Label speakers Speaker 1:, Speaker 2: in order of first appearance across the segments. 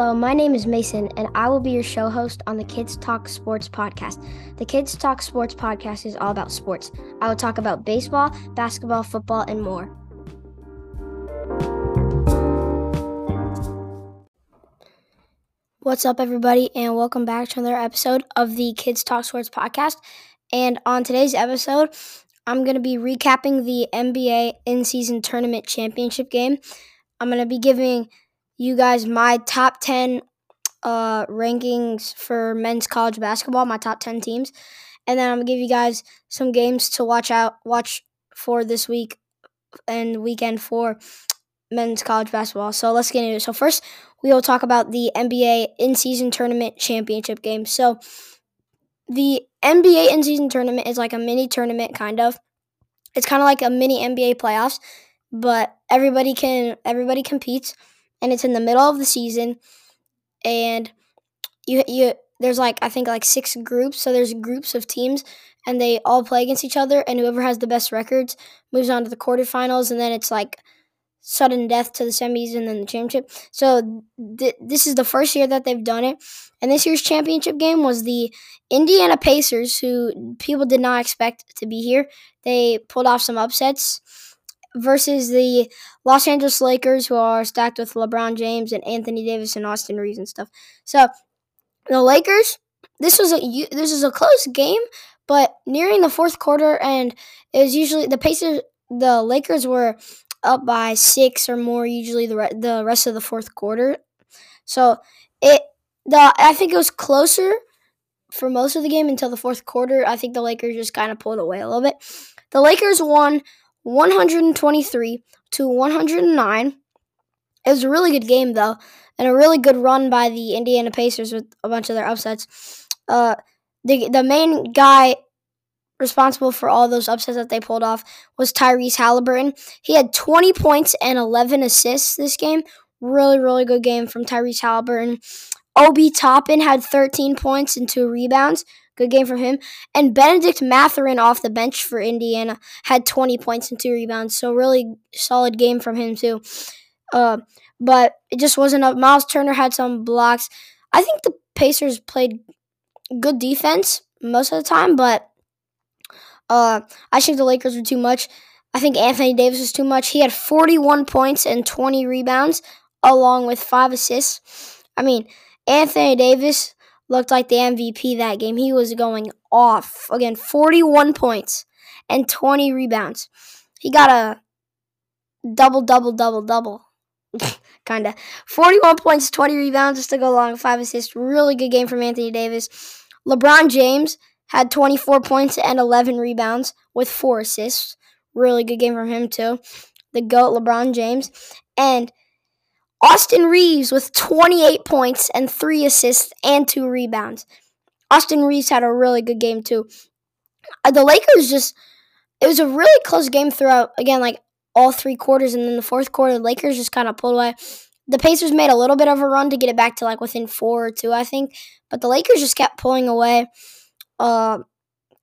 Speaker 1: Hello, my name is Mason, and I will be your show host on the Kids Talk Sports podcast. The Kids Talk Sports podcast is all about sports. I will talk about baseball, basketball, football, and more. What's up, everybody, and welcome back to another episode of the Kids Talk Sports podcast. And on today's episode, I'm going to be recapping the NBA in season tournament championship game. I'm going to be giving you guys my top 10 uh, rankings for men's college basketball, my top 10 teams. And then I'm going to give you guys some games to watch out, watch for this week and weekend for men's college basketball. So let's get into it. So first, we will talk about the NBA in-season tournament championship game. So the NBA in-season tournament is like a mini tournament kind of. It's kind of like a mini NBA playoffs, but everybody can everybody competes and it's in the middle of the season and you you there's like I think like six groups, so there's groups of teams and they all play against each other and whoever has the best records moves on to the quarterfinals and then it's like sudden death to the semis and then the championship. So th- this is the first year that they've done it. And this year's championship game was the Indiana Pacers, who people did not expect to be here. They pulled off some upsets versus the Los Angeles Lakers, who are stacked with LeBron James and Anthony Davis and Austin Reaves and stuff. So the Lakers, this was a this is a close game, but nearing the fourth quarter, and it was usually the Pacers, the Lakers were up by six or more usually the re- the rest of the fourth quarter. So it the I think it was closer for most of the game until the fourth quarter. I think the Lakers just kind of pulled away a little bit. The Lakers won 123 to 109. It was a really good game though, and a really good run by the Indiana Pacers with a bunch of their upsets. Uh, the the main guy responsible for all those upsets that they pulled off was Tyrese Halliburton. He had 20 points and 11 assists this game. Really, really good game from Tyrese Halliburton. Obi Toppin had 13 points and two rebounds. Good game from him. And Benedict Mathurin off the bench for Indiana had 20 points and two rebounds. So really solid game from him too. Uh, but it just wasn't up. Miles Turner had some blocks. I think the Pacers played good defense most of the time, but uh, I think the Lakers were too much. I think Anthony Davis was too much. He had 41 points and 20 rebounds, along with five assists. I mean, Anthony Davis looked like the MVP that game. He was going off. Again, 41 points and 20 rebounds. He got a double, double, double, double. kind of. 41 points, 20 rebounds just to go along, five assists. Really good game from Anthony Davis. LeBron James had 24 points and 11 rebounds with four assists. Really good game from him, too. The GOAT, LeBron James. And Austin Reaves with 28 points and three assists and two rebounds. Austin Reaves had a really good game too. Uh, the Lakers just it was a really close game throughout again like all three quarters and then the fourth quarter the Lakers just kind of pulled away. The Pacers made a little bit of a run to get it back to like within 4 or 2 I think, but the Lakers just kept pulling away. Uh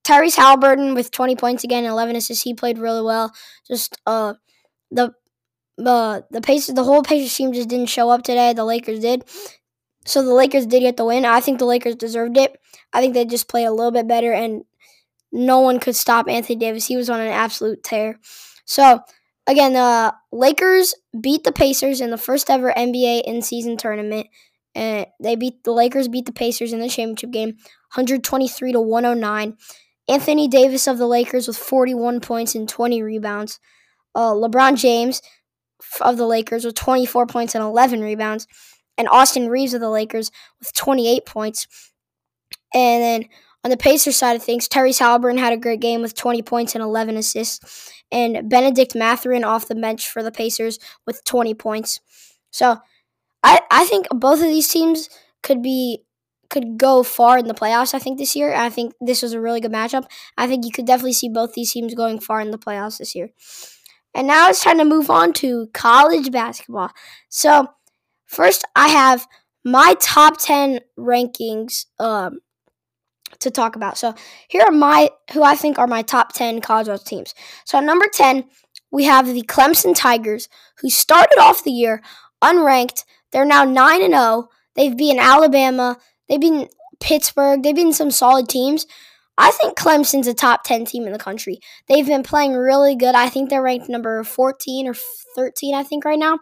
Speaker 1: Tyrese Halliburton with 20 points again, 11 assists. He played really well. Just uh the the the Pacers, the whole Pacers team just didn't show up today. The Lakers did, so the Lakers did get the win. I think the Lakers deserved it. I think they just played a little bit better, and no one could stop Anthony Davis. He was on an absolute tear. So again, the Lakers beat the Pacers in the first ever NBA in season tournament. And they beat the Lakers beat the Pacers in the championship game, 123 to 109. Anthony Davis of the Lakers with 41 points and 20 rebounds. Uh, LeBron James of the Lakers with 24 points and 11 rebounds, and Austin Reaves of the Lakers with 28 points. And then on the Pacers side of things, Tyrese Halliburton had a great game with 20 points and 11 assists, and Benedict Mathurin off the bench for the Pacers with 20 points. So I, I think both of these teams could be could go far in the playoffs. I think this year. I think this was a really good matchup. I think you could definitely see both these teams going far in the playoffs this year. And now it's time to move on to college basketball. So, first, I have my top 10 rankings um, to talk about. So, here are my, who I think are my top 10 college basketball teams. So, at number 10, we have the Clemson Tigers, who started off the year unranked. They're now 9 and 0. They've beaten Alabama. They've been Pittsburgh. They've been some solid teams. I think Clemson's a top 10 team in the country. They've been playing really good. I think they're ranked number 14 or 13, I think, right now.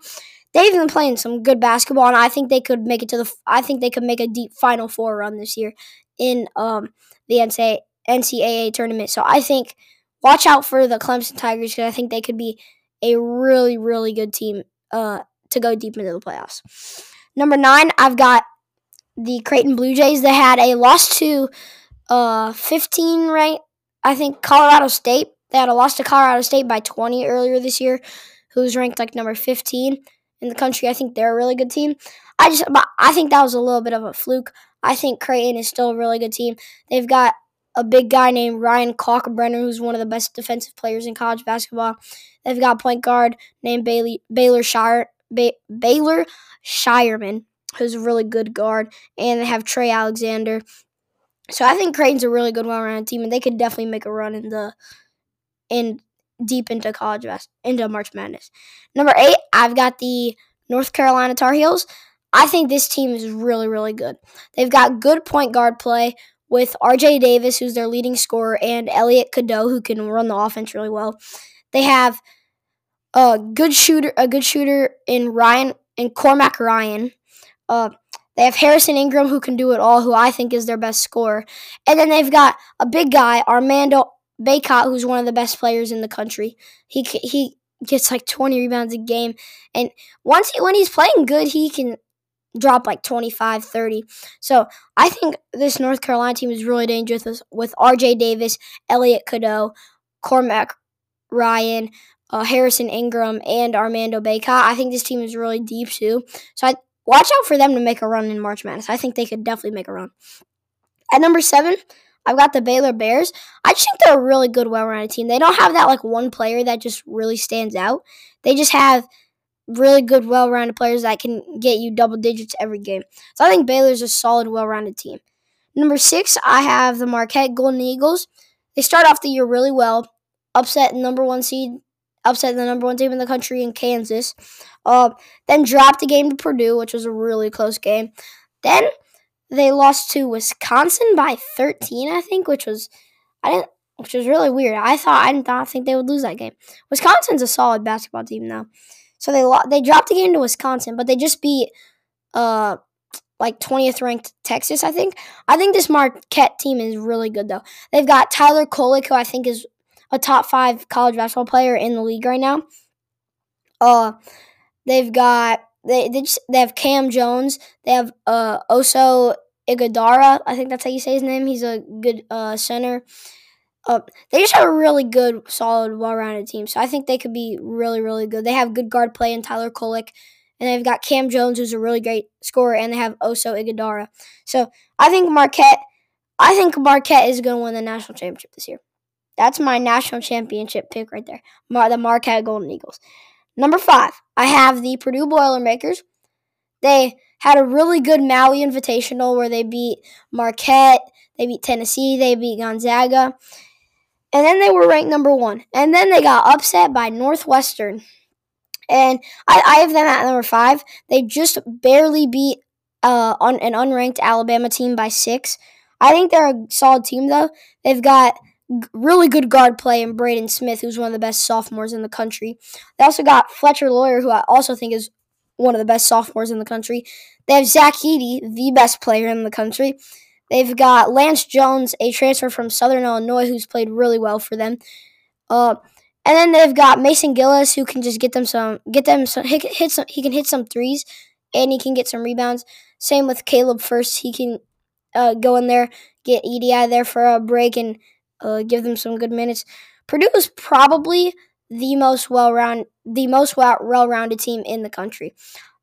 Speaker 1: They've been playing some good basketball, and I think they could make it to the. I think they could make a deep Final Four run this year in um, the NCAA, NCAA tournament. So I think watch out for the Clemson Tigers because I think they could be a really, really good team uh, to go deep into the playoffs. Number nine, I've got the Creighton Blue Jays. They had a loss to uh, 15, right? I think Colorado State. They had a loss to Colorado State by 20 earlier this year, who's ranked like number 15 in the country. I think they're a really good team. I just, I think that was a little bit of a fluke. I think Creighton is still a really good team. They've got a big guy named Ryan Kalkbrenner, who's one of the best defensive players in college basketball. They've got point guard named Bailey, Baylor Shire, ba- Baylor Scheierman, who's a really good guard, and they have Trey Alexander. So I think Creighton's a really good, well-rounded team, and they could definitely make a run in the in deep into college into March Madness. Number eight, I've got the North Carolina Tar Heels. I think this team is really, really good. They've got good point guard play with RJ Davis, who's their leading scorer, and Elliot Cadeau, who can run the offense really well. They have a good shooter, a good shooter in Ryan and Cormac Ryan. Uh, they have Harrison Ingram, who can do it all, who I think is their best scorer, and then they've got a big guy, Armando Bacot, who's one of the best players in the country. He he gets like 20 rebounds a game, and once he, when he's playing good, he can drop like 25, 30. So I think this North Carolina team is really dangerous with, with RJ Davis, Elliot Cadeau, Cormac Ryan, uh, Harrison Ingram, and Armando Bacot. I think this team is really deep too. So I watch out for them to make a run in March Madness. I think they could definitely make a run. At number seven, I've got the Baylor Bears. I just think they're a really good, well-rounded team. They don't have that like one player that just really stands out. They just have really good, well rounded players that can get you double digits every game. So I think Baylor's a solid, well rounded team. Number six, I have the Marquette Golden Eagles. They start off the year really well, upset number one seed, upset the number one team in the country in Kansas. Uh, then dropped a game to Purdue, which was a really close game. Then they lost to Wisconsin by 13, I think, which was I didn't which was really weird. I thought I did not think they would lose that game. Wisconsin's a solid basketball team though. So they they dropped a game to Wisconsin, but they just beat uh like 20th ranked Texas, I think. I think this Marquette team is really good though. They've got Tyler Kolek, who I think is a top five college basketball player in the league right now. Uh, they've got they they, just, they have Cam Jones. They have uh Oso Ighodaro. I think that's how you say his name. He's a good uh center. Uh, they just have a really good, solid, well-rounded team. So I think they could be really, really good. They have good guard play in Tyler Kolek, and they've got Cam Jones, who's a really great scorer, and they have Oso Ighodaro. So I think Marquette, I think Marquette is going to win the national championship this year. That's my national championship pick right there. Mar- the Marquette Golden Eagles. Number five, I have the Purdue Boilermakers. They had a really good Maui Invitational where they beat Marquette, they beat Tennessee, they beat Gonzaga, and then they were ranked number one. And then they got upset by Northwestern. And I, I have them at number five. They just barely beat uh, on an unranked Alabama team by six. I think they're a solid team, though. They've got really good guard play in Braden Smith, who's one of the best sophomores in the country. They also got Fletcher Loyer, who I also think is one of the best sophomores in the country. They have Zach Edey, the best player in the country. They've got Lance Jones, a transfer from Southern Illinois, who's played really well for them. Uh, and then they've got Mason Gillis, who can just get them some, get them some, hit, hit some, he can hit some threes, and he can get some rebounds. Same with Caleb Furst, he can uh, go in there, get Edey there for a break, and uh, give them some good minutes. Purdue is probably the most well round, the most well rounded team in the country.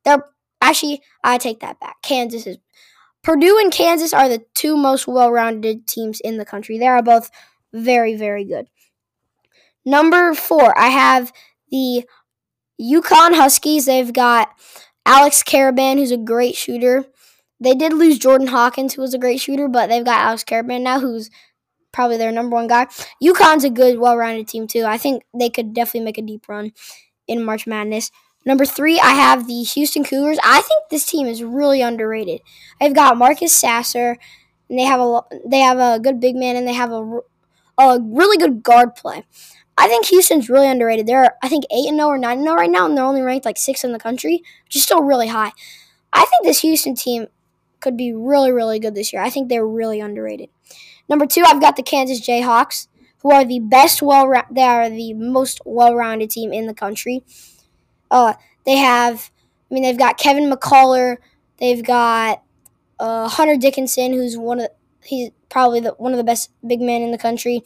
Speaker 1: They're actually, I take that back. Kansas is Purdue and Kansas are the two most well rounded teams in the country. They are both very, very good. Number four, I have the UConn Huskies. They've got Alex Karaban, who's a great shooter. They did lose Jordan Hawkins, who was a great shooter, but they've got Alex Karaban now, who's probably their number one guy. UConn's a good, well rounded team, too. I think they could definitely make a deep run in March Madness. Number three, I have the Houston Cougars. I think this team is really underrated. I've got Marcus Sasser, and they have a they have a good big man, and they have a, a really good guard play. I think Houston's really underrated. They're I think eight and zero oh or nine and zero oh right now, and they're only ranked like sixth in the country, which is still really high. I think this Houston team could be really really good this year. I think they're really underrated. Number two, I've got the Kansas Jayhawks, who are the best well they are the most well rounded team in the country. Uh, they have, I mean, they've got Kevin McCullar. They've got uh, Hunter Dickinson, who's one of he's probably the, one of the best big men in the country.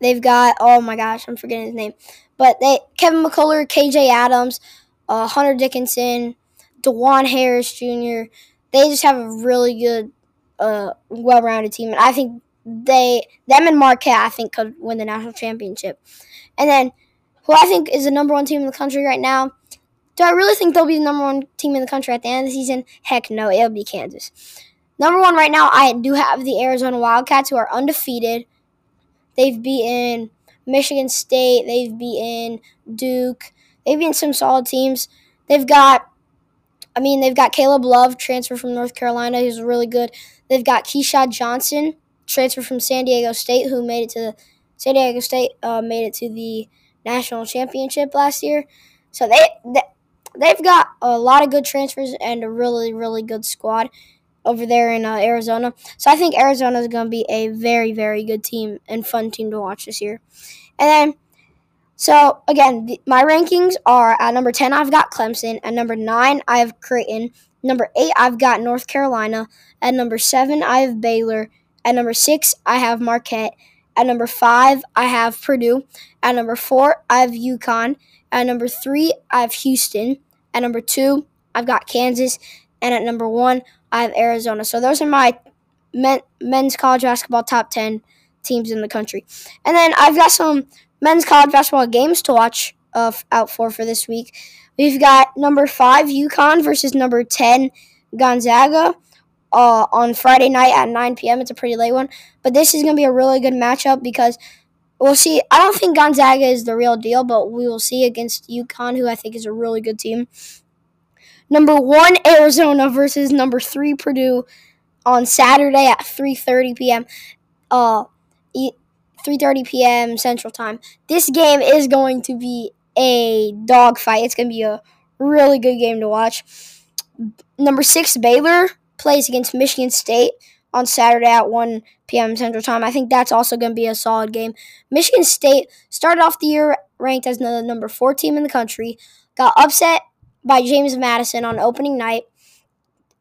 Speaker 1: They've got oh my gosh, I'm forgetting his name, but they Kevin McCullar, KJ Adams, uh, Hunter Dickinson, Dajuan Harris Jr. They just have a really good, uh, well-rounded team, and I think they them and Marquette I think could win the national championship. And then who I think is the number one team in the country right now. Do I really think they'll be the number one team in the country at the end of the season? Heck no, it'll be Kansas. Number one right now, I do have the Arizona Wildcats who are undefeated. They've beaten Michigan State, they've beaten Duke, they've beaten some solid teams. They've got I mean, they've got Caleb Love, transfer from North Carolina, who's really good. They've got Keshad Johnson, transfer from San Diego State, who made it to the San Diego State uh, made it to the national championship last year. So they, they they've got a lot of good transfers and a really really good squad over there in uh, Arizona. So I think Arizona is going to be a very very good team and fun team to watch this year. And then so again, my rankings are at number 10 I've got Clemson, at number 9 I have Creighton, number 8 I've got North Carolina, at number 7 I have Baylor, at number 6 I have Marquette, at number 5 I have Purdue, at number 4 I have UConn, at number 3 I have Houston, at number 2 I've got Kansas, and at number 1 I have Arizona. So those are my men, men's college basketball top 10 teams in the country. And then I've got some men's college basketball games to watch uh, out for for this week. We've got number five UConn versus number ten Gonzaga uh, on Friday night at 9 p.m. It's a pretty late one, but this is going to be a really good matchup because we'll see. I don't think Gonzaga is the real deal, but we will see against UConn, who I think is a really good team. Number one Arizona versus number three Purdue on Saturday at 3:30 p.m. Uh, 3:30 p.m. Central Time. This game is going to be a dogfight. It's going to be a really good game to watch. Number six Baylor plays against Michigan State on Saturday at 1 p.m. Central Time. I think that's also going to be a solid game. Michigan State started off the year ranked as the number four team in the country, got upset by James Madison on opening night,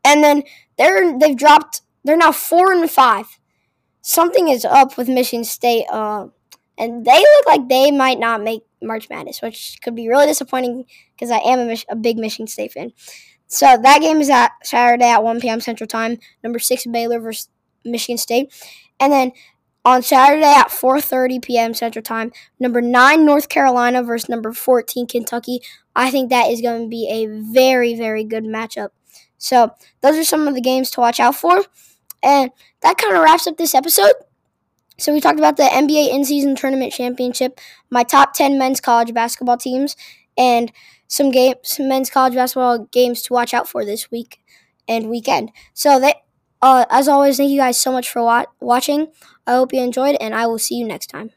Speaker 1: and then they're they've dropped. They're now four and five something is up with Michigan State, uh, and they look like they might not make March Madness, which could be really disappointing because I am a, Mich- a, big Michigan State fan. So that game is at Saturday at 1 p.m. Central Time. Number six Baylor versus Michigan State, and then on Saturday at 4:30 p.m. Central Time, number nine North Carolina versus number 14 Kentucky. I think that is going to be a very very good matchup. So those are some of the games to watch out for. And that kind of wraps up this episode. So we talked about the NBA in-season tournament championship, my top 10 men's college basketball teams, and some game some men's college basketball games to watch out for this week and weekend. So that uh, as always, thank you guys so much for wa- watching. I hope you enjoyed, and I will see you next time.